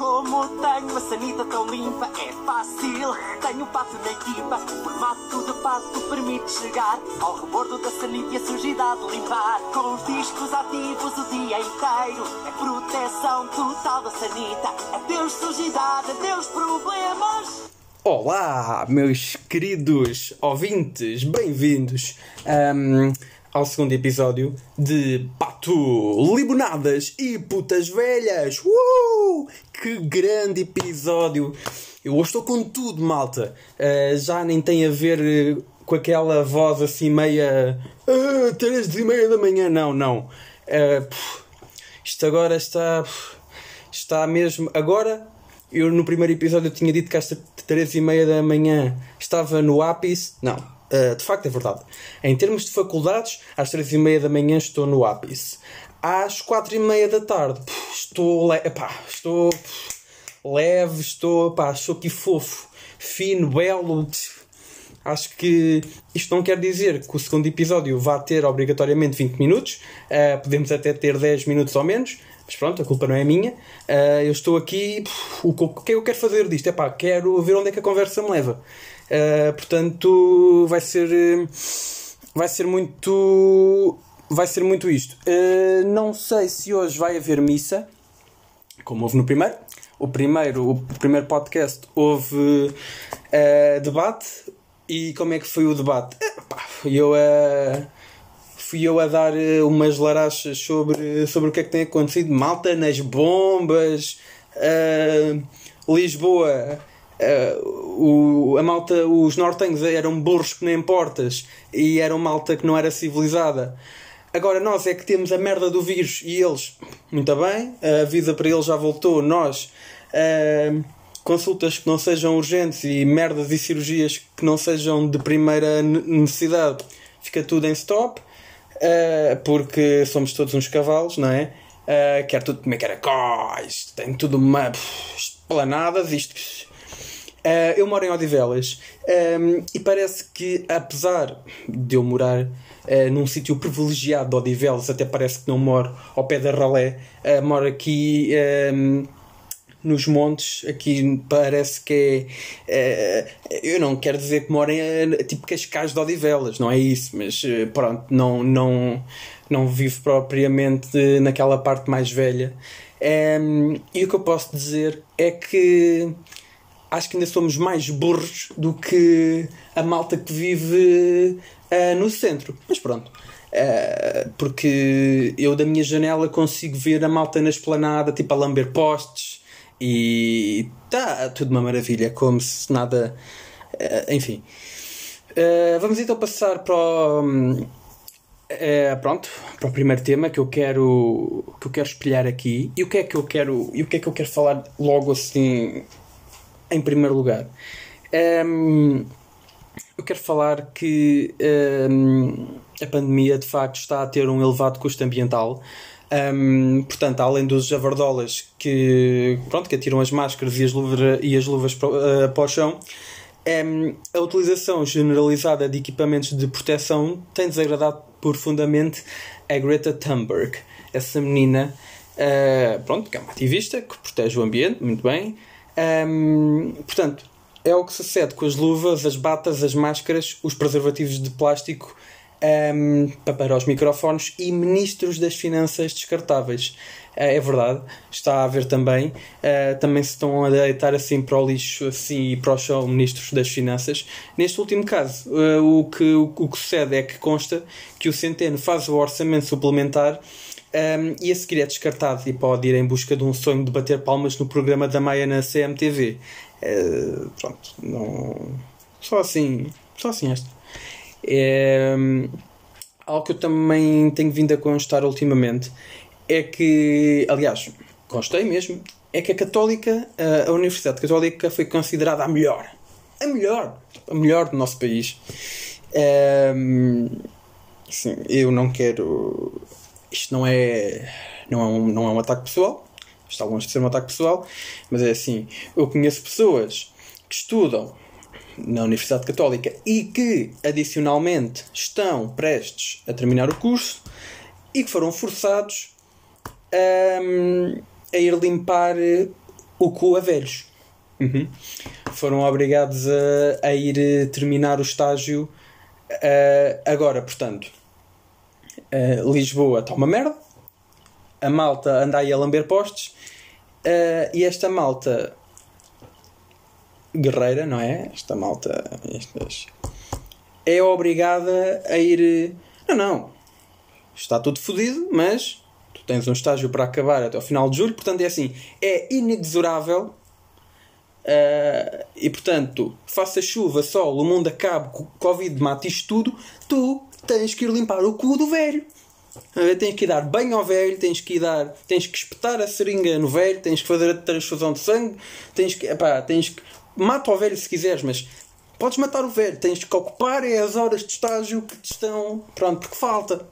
Como tenho uma sanita tão limpa, é fácil. Tenho pato na equipa, formato de pato permite chegar ao rebordo da sanita e a sujidade limpar. Com os discos ativos o dia inteiro, é proteção total da sanita. Adeus sujidade, adeus problemas. Olá, meus queridos ouvintes, bem-vindos um, ao segundo episódio de Pato, Libonadas e Putas Velhas. Uh! Que grande episódio! Eu hoje estou com tudo, malta. Uh, já nem tem a ver uh, com aquela voz assim meia. Uh, três e meia da manhã, não, não. Uh, pff, isto agora está. Está mesmo. Agora eu no primeiro episódio tinha dito que às três e meia da manhã estava no ápice. Não, uh, de facto é verdade. Em termos de faculdades, às três e meia da manhã estou no ápice. Às quatro e meia da tarde estou, le epá, estou leve, estou, estou aqui fofo, fino, belo. Acho que isto não quer dizer que o segundo episódio vá ter obrigatoriamente 20 minutos. Uh, podemos até ter 10 minutos ou menos. Mas pronto, a culpa não é minha. Uh, eu estou aqui. O que, o que eu quero fazer disto? É pá, quero ver onde é que a conversa me leva. Uh, portanto, vai ser. Vai ser muito. Vai ser muito isto. Uh, não sei se hoje vai haver missa, como houve no primeiro. O primeiro, o primeiro podcast houve debate. E como é que foi o debate? Eu. Uh, fui eu a dar umas larachas sobre, sobre o que é que tem acontecido. Malta nas bombas, uh, Lisboa, uh, o, a malta, os nortenhos eram burros que nem portas e eram malta que não era civilizada. Agora nós é que temos a merda do vírus e eles, muito bem, a vida para eles já voltou. Nós, uh, consultas que não sejam urgentes e merdas e cirurgias que não sejam de primeira necessidade, fica tudo em stop. Uh, porque somos todos uns cavalos, não é? Uh, quer tudo comer caracóis, tem tudo uma esplanadas, isto. Uh, eu moro em Odivelas um, e parece que, apesar de eu morar uh, num sítio privilegiado de Odivelas, até parece que não moro ao pé da ralé, uh, moro aqui. Um, nos montes, aqui parece que é, Eu não quero dizer que morem tipo Cascais de Odivelas, não é isso, mas pronto, não, não, não vivo propriamente naquela parte mais velha. É, e o que eu posso dizer é que acho que ainda somos mais burros do que a malta que vive uh, no centro. Mas pronto. Uh, porque eu da minha janela consigo ver a malta na esplanada, tipo a lamber postes, e está tudo uma maravilha, como se nada. Uh, enfim. Vamos então passar para o, pronto, para o primeiro tema que eu quero que eu quero espelhar aqui. E o que é que eu quero e o que é que eu quero falar logo assim em primeiro lugar? Um, eu quero falar que um, a pandemia de facto está a ter um elevado custo ambiental. Um, portanto, além dos javardolas que, pronto, que atiram as máscaras e as luvas, e as luvas para, uh, para o chão, um, a utilização generalizada de equipamentos de proteção tem desagradado profundamente a Greta Thunberg. Essa menina, uh, pronto, que é uma ativista que protege o ambiente, muito bem. Portanto, é o que sucede com as luvas, as batas, as máscaras, os preservativos de plástico um, para os microfones e ministros das finanças descartáveis. Uh, é verdade, está a haver também. Uh, também se estão a deitar assim para o lixo assim, e para o chão ministros das finanças. Neste último caso, uh, o, que, o, o, que sucede é que consta que o Centeno faz o orçamento suplementar um, e a seguir é descartado e pode ir em busca de um sonho de bater palmas no programa da Maia na CMTV. pronto, não... só assim, só assim esta. Algo que eu também tenho vindo a constar ultimamente é que, aliás, constei mesmo, é que a Católica, a Universidade Católica foi considerada a melhor. A melhor. A melhor do nosso país. É, sim, eu não quero. Isto não é. Não é, um, não é um ataque pessoal. Está longe de ser um ataque pessoal. Mas é assim: eu conheço pessoas que estudam na Universidade Católica e que, adicionalmente, estão prestes a terminar o curso e que foram forçados a, a ir limpar o cu a velhos. Uhum. Foram obrigados a, a ir eh, terminar o estágio uh, agora, portanto. Uh, Lisboa está uma merda. A malta anda aí a lamber postes. Uh, e esta malta guerreira, não é? Esta malta estas, é obrigada a ir. Não, não. Está tudo fodido, mas tu tens um estágio para acabar até o final de julho, portanto é assim, é inexorável. Uh, e portanto, faça chuva, sol, o mundo acabe, Covid mate isto tudo, tu tens que ir limpar o cu do velho. Tens que ir dar banho ao velho, tens que ir dar, tens que espetar a seringa no velho, tens que fazer a transfusão de sangue, tens que, epá, tens que mata o velho se quiseres, mas podes matar o velho, tens que ocupar é as horas de estágio que te estão, pronto, porque falta.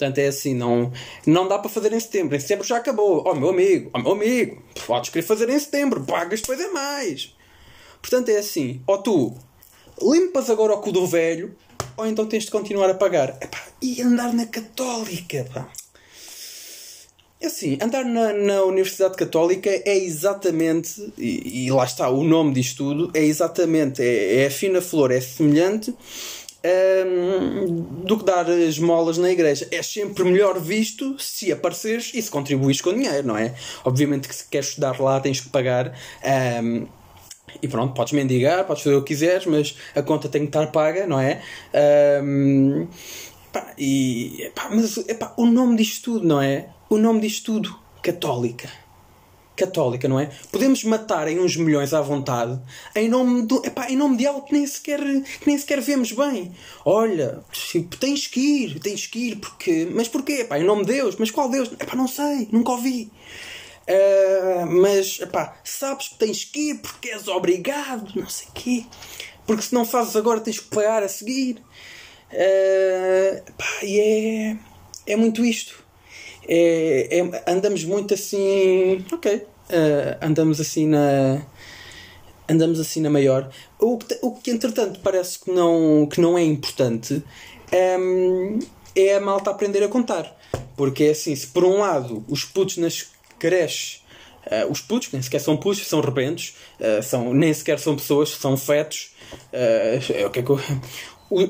Portanto, é assim, não, não dá para fazer em setembro. Em setembro já acabou. Oh, meu amigo, oh, meu amigo, podes querer fazer em setembro, pagas depois é mais. Portanto, é assim, ou tu limpas agora o cu do velho, ou então tens de continuar a pagar. Epá, e andar na católica, pá. É assim, andar na, na Universidade Católica é exatamente, e, e, lá está o nome disto tudo, é exatamente, é, é a fina flor, é semelhante um, do que dar esmolas na igreja. É sempre melhor visto se apareceres e se contribuís com dinheiro, não é? Obviamente que se queres estudar lá tens que pagar. Um, e pronto, podes mendigar, podes fazer o que quiseres, mas a conta tem que estar paga, não é? Um, pá, e, pá, mas epá, o nome disto tudo, não é? O nome disto tudo, católica católica, não é? Podemos matar em uns milhões à vontade em nome, do, epá, em nome de algo que nem, sequer, que nem sequer vemos bem. Olha, tipo, tens que ir, tens que ir, porque. Mas porquê? Epá, em nome de Deus, mas qual Deus? Epá, não sei, nunca ouvi. Uh, mas, epá, sabes que tens que ir porque és obrigado, não sei o quê. Porque se não fazes agora tens que pagar a seguir. Uh, epá, e é, é muito isto. É, é, andamos muito assim. Ok, uh, andamos assim na andamos assim na maior. O que, o que entretanto parece que não, que não é importante um, é a malta aprender a contar. Porque é assim, se por um lado os putos nas creches, uh, os putos, que nem sequer são putos, são rebentos, uh, são, nem sequer são pessoas, são fetos. Uh, eu,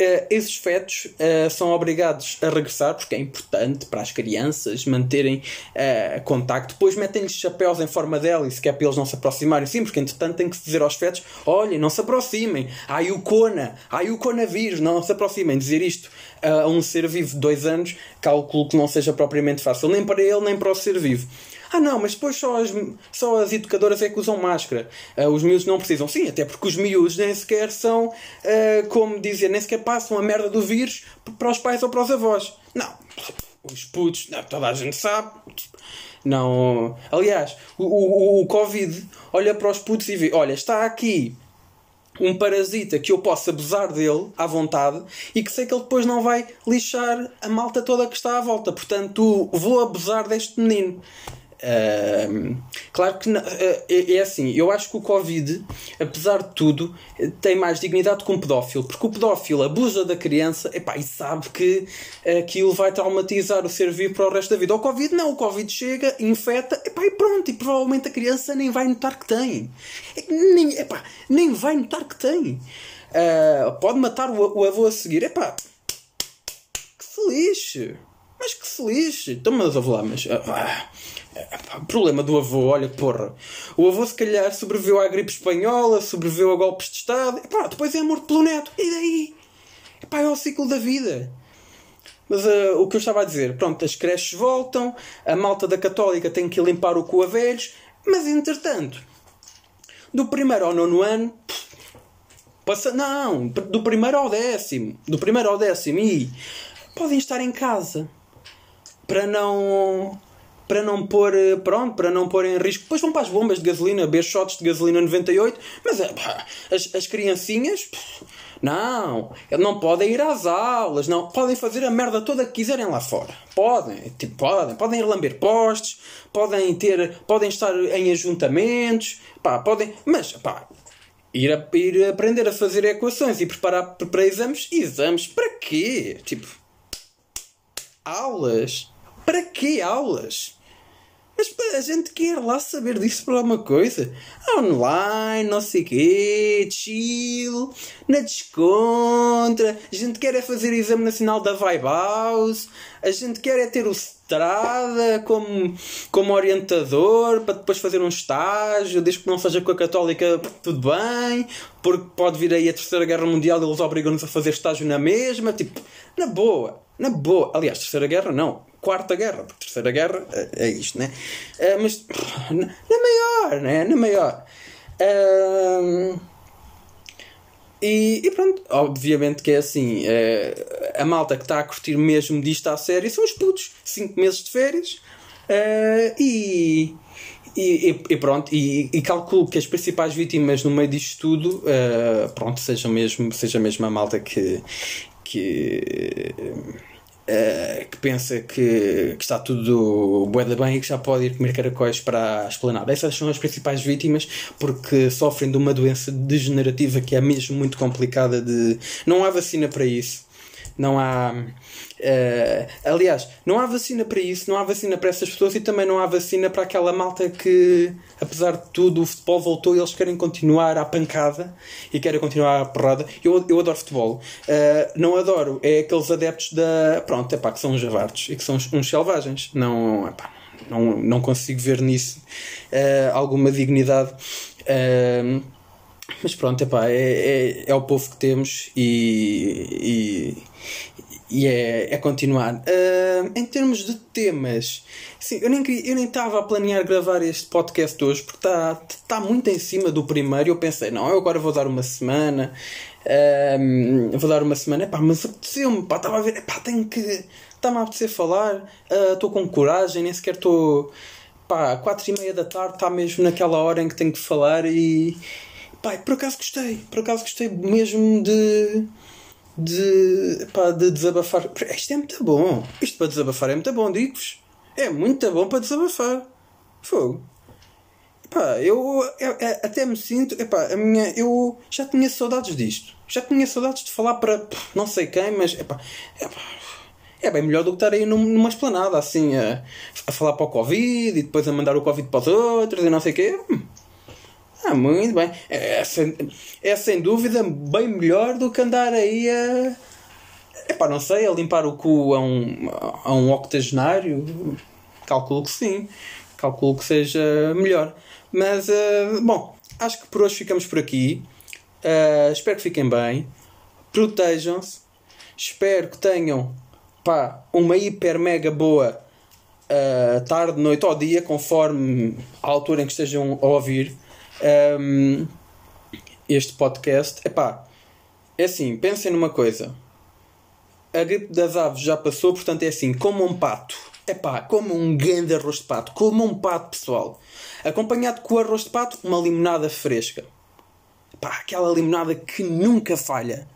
eh, esses fetos uh, são obrigados a regressar porque é importante para as crianças manterem uh, contacto. Depois metem-lhes chapéus em forma de hélice, que é para eles não se aproximarem. Sim, porque entretanto tem que se dizer aos fetos: olhem, não se aproximem. Há o cona, há o conavírus, não se aproximem. Dizer isto a um ser vivo de dois anos, calculo que não seja propriamente fácil, nem para ele, nem para o ser vivo. Ah, não, mas depois só as, só as educadoras é que usam máscara. Uh, os miúdos não precisam. Sim, até porque os miúdos nem sequer são, uh, como dizer, nem sequer passam a merda do vírus para os pais ou para os avós. Não. Os putos, não, toda a gente sabe. Não. Aliás, o, o, o Covid olha para os putos e vê: olha, está aqui um parasita que eu posso abusar dele à vontade e que sei que ele depois não vai lixar a malta toda que está à volta. Portanto, vou abusar deste menino. Claro que uh, é, é, assim, eu acho que o Covid, apesar de tudo, tem mais dignidade que um pedófilo, porque o pedófilo abusa da criança epá, e sabe que aquilo vai traumatizar o ser vivo para o resto da vida. O Covid não, o Covid chega, infecta epá, e pronto, e provavelmente a criança nem vai notar que tem, nem, epá, nem vai notar que tem. Uh, pode matar o, o avô a seguir, epá, que se lixe, mas que se lixe, então, mas lá, mas. Uh, o problema do avô, olha, porra. O avô, se calhar, sobreviveu à gripe espanhola, sobreviveu a golpes de Estado, epá, depois é morto pelo neto. E daí? Epá, é o ciclo da vida. Mas uh, o que eu estava a dizer, pronto, as creches voltam, a malta da Católica tem que limpar o cu a velhos, mas entretanto, do primeiro ao nono ano, passa, não, do primeiro ao décimo, do primeiro ao décimo, e podem estar em casa para não para não pôr, eh, pronto, para não pôr em risco. Depois vão para as bombas de gasolina, beber shots de gasolina 98, mas eh, as, as criancinhas, não, não podem ir às aulas, não, podem fazer a merda toda que quiserem lá fora. Podem, tipo, podem, podem ir lamber postes, podem ter, podem estar em ajuntamentos, pá, podem, mas, pá, ir, a, ir aprender a fazer equações e preparar para exames, exames, para quê? Tipo, aulas. Para que aulas? Mas pá, a gente quer lá saber disso por alguma coisa. Online, não sei quê, chill, na descontra. A gente quer é fazer o exame nacional da Vibe House. A gente quer é ter o Strada como, como orientador para depois fazer um estágio, desde que não seja com a Católica, tudo bem. Porque pode vir aí a Terceira Guerra Mundial e eles obrigam-nos a fazer estágio na mesma. Tipo, na boa, na boa. Aliás, Terceira Guerra não Quarta Guerra, porque Terceira Guerra é, é isto, né? Uh, mas na, maior, né? Na maior. E, e, pronto, obviamente que é assim. Uh, a malta que está a curtir mesmo disto à série são os putos. 5 meses de férias. e. E, e, pronto, e, e, calculo que as principais vítimas no meio disto tudo, pronto, sejam mesmo, seja mesmo a malta que, que Uh, que pensa que, que, está tudo boeda bem e que já pode ir comer caracóis para a esplanada. Essas são as principais vítimas porque sofrem de uma doença degenerativa que é mesmo muito complicada de. Não há vacina para isso. Não há. Uh, aliás, não há vacina para isso, não há vacina para essas pessoas e também não há vacina para aquela malta que, apesar de tudo, o futebol voltou e eles querem continuar à pancada e querem continuar à porrada. Eu, eu adoro futebol. Uh, não adoro, é aqueles adeptos da. Pronto, é pá, que são uns javardos e que são uns, uns selvagens. Não, epá, não, não consigo ver nisso uh, alguma dignidade. Uh, mas pronto, epá, é, é, é o povo que temos e, e, e é, é continuar. Uh, em termos de temas, sim, eu nem eu nem estava a planear gravar este podcast hoje porque está tá muito em cima do primeiro. Eu pensei, não, eu agora vou dar uma semana. Uh, vou dar uma semana, epá, mas apeteceu-me, estava a ver, epá, tenho que. Está-me a apetecer falar, estou uh, com coragem, nem sequer estou. Pá, quatro e meia da tarde está mesmo naquela hora em que tenho que falar e, Pai, por acaso gostei, por acaso gostei mesmo de. de. pá, de desabafar. Isto é muito bom. Isto para desabafar é muito bom, digo-vos. É muito bom para desabafar. Fogo. Pá, eu, eu, eu, até me sinto. Epá, a minha, eu já tinha saudades disto. Já tinha saudades de falar para não sei quem, mas. Epá, epá, é bem melhor do que estar aí numa esplanada assim a, a falar para o Covid e depois a mandar o Covid para os outros e não sei o quê. Hum. Ah, muito bem. É, é, sem, é sem dúvida bem melhor do que andar aí a. Epá, não sei, a limpar o cu a um, a um octogenário. Calculo que sim. Calculo que seja melhor. Mas, uh, bom, acho que por hoje ficamos por aqui. Uh, espero que fiquem bem. Protejam-se. Espero que tenham pá, uma hiper mega boa uh, tarde, noite ou dia, conforme a altura em que estejam a ouvir um, este podcast. Epá, é assim, pensem numa coisa. A gripe das aves já passou, portanto é assim, como um pato. Epá, como um grande arroz de pato. Como um pato, pessoal. Acompanhado com arroz de pato, uma limonada fresca. Epá, aquela limonada que nunca falha.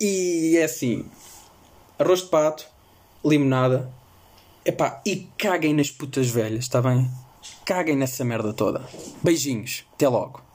E é assim, arroz de pato, limonada. Epá, e caguem nas putas velhas, está bem? Caguem nessa merda toda. Beijinhos. Até logo.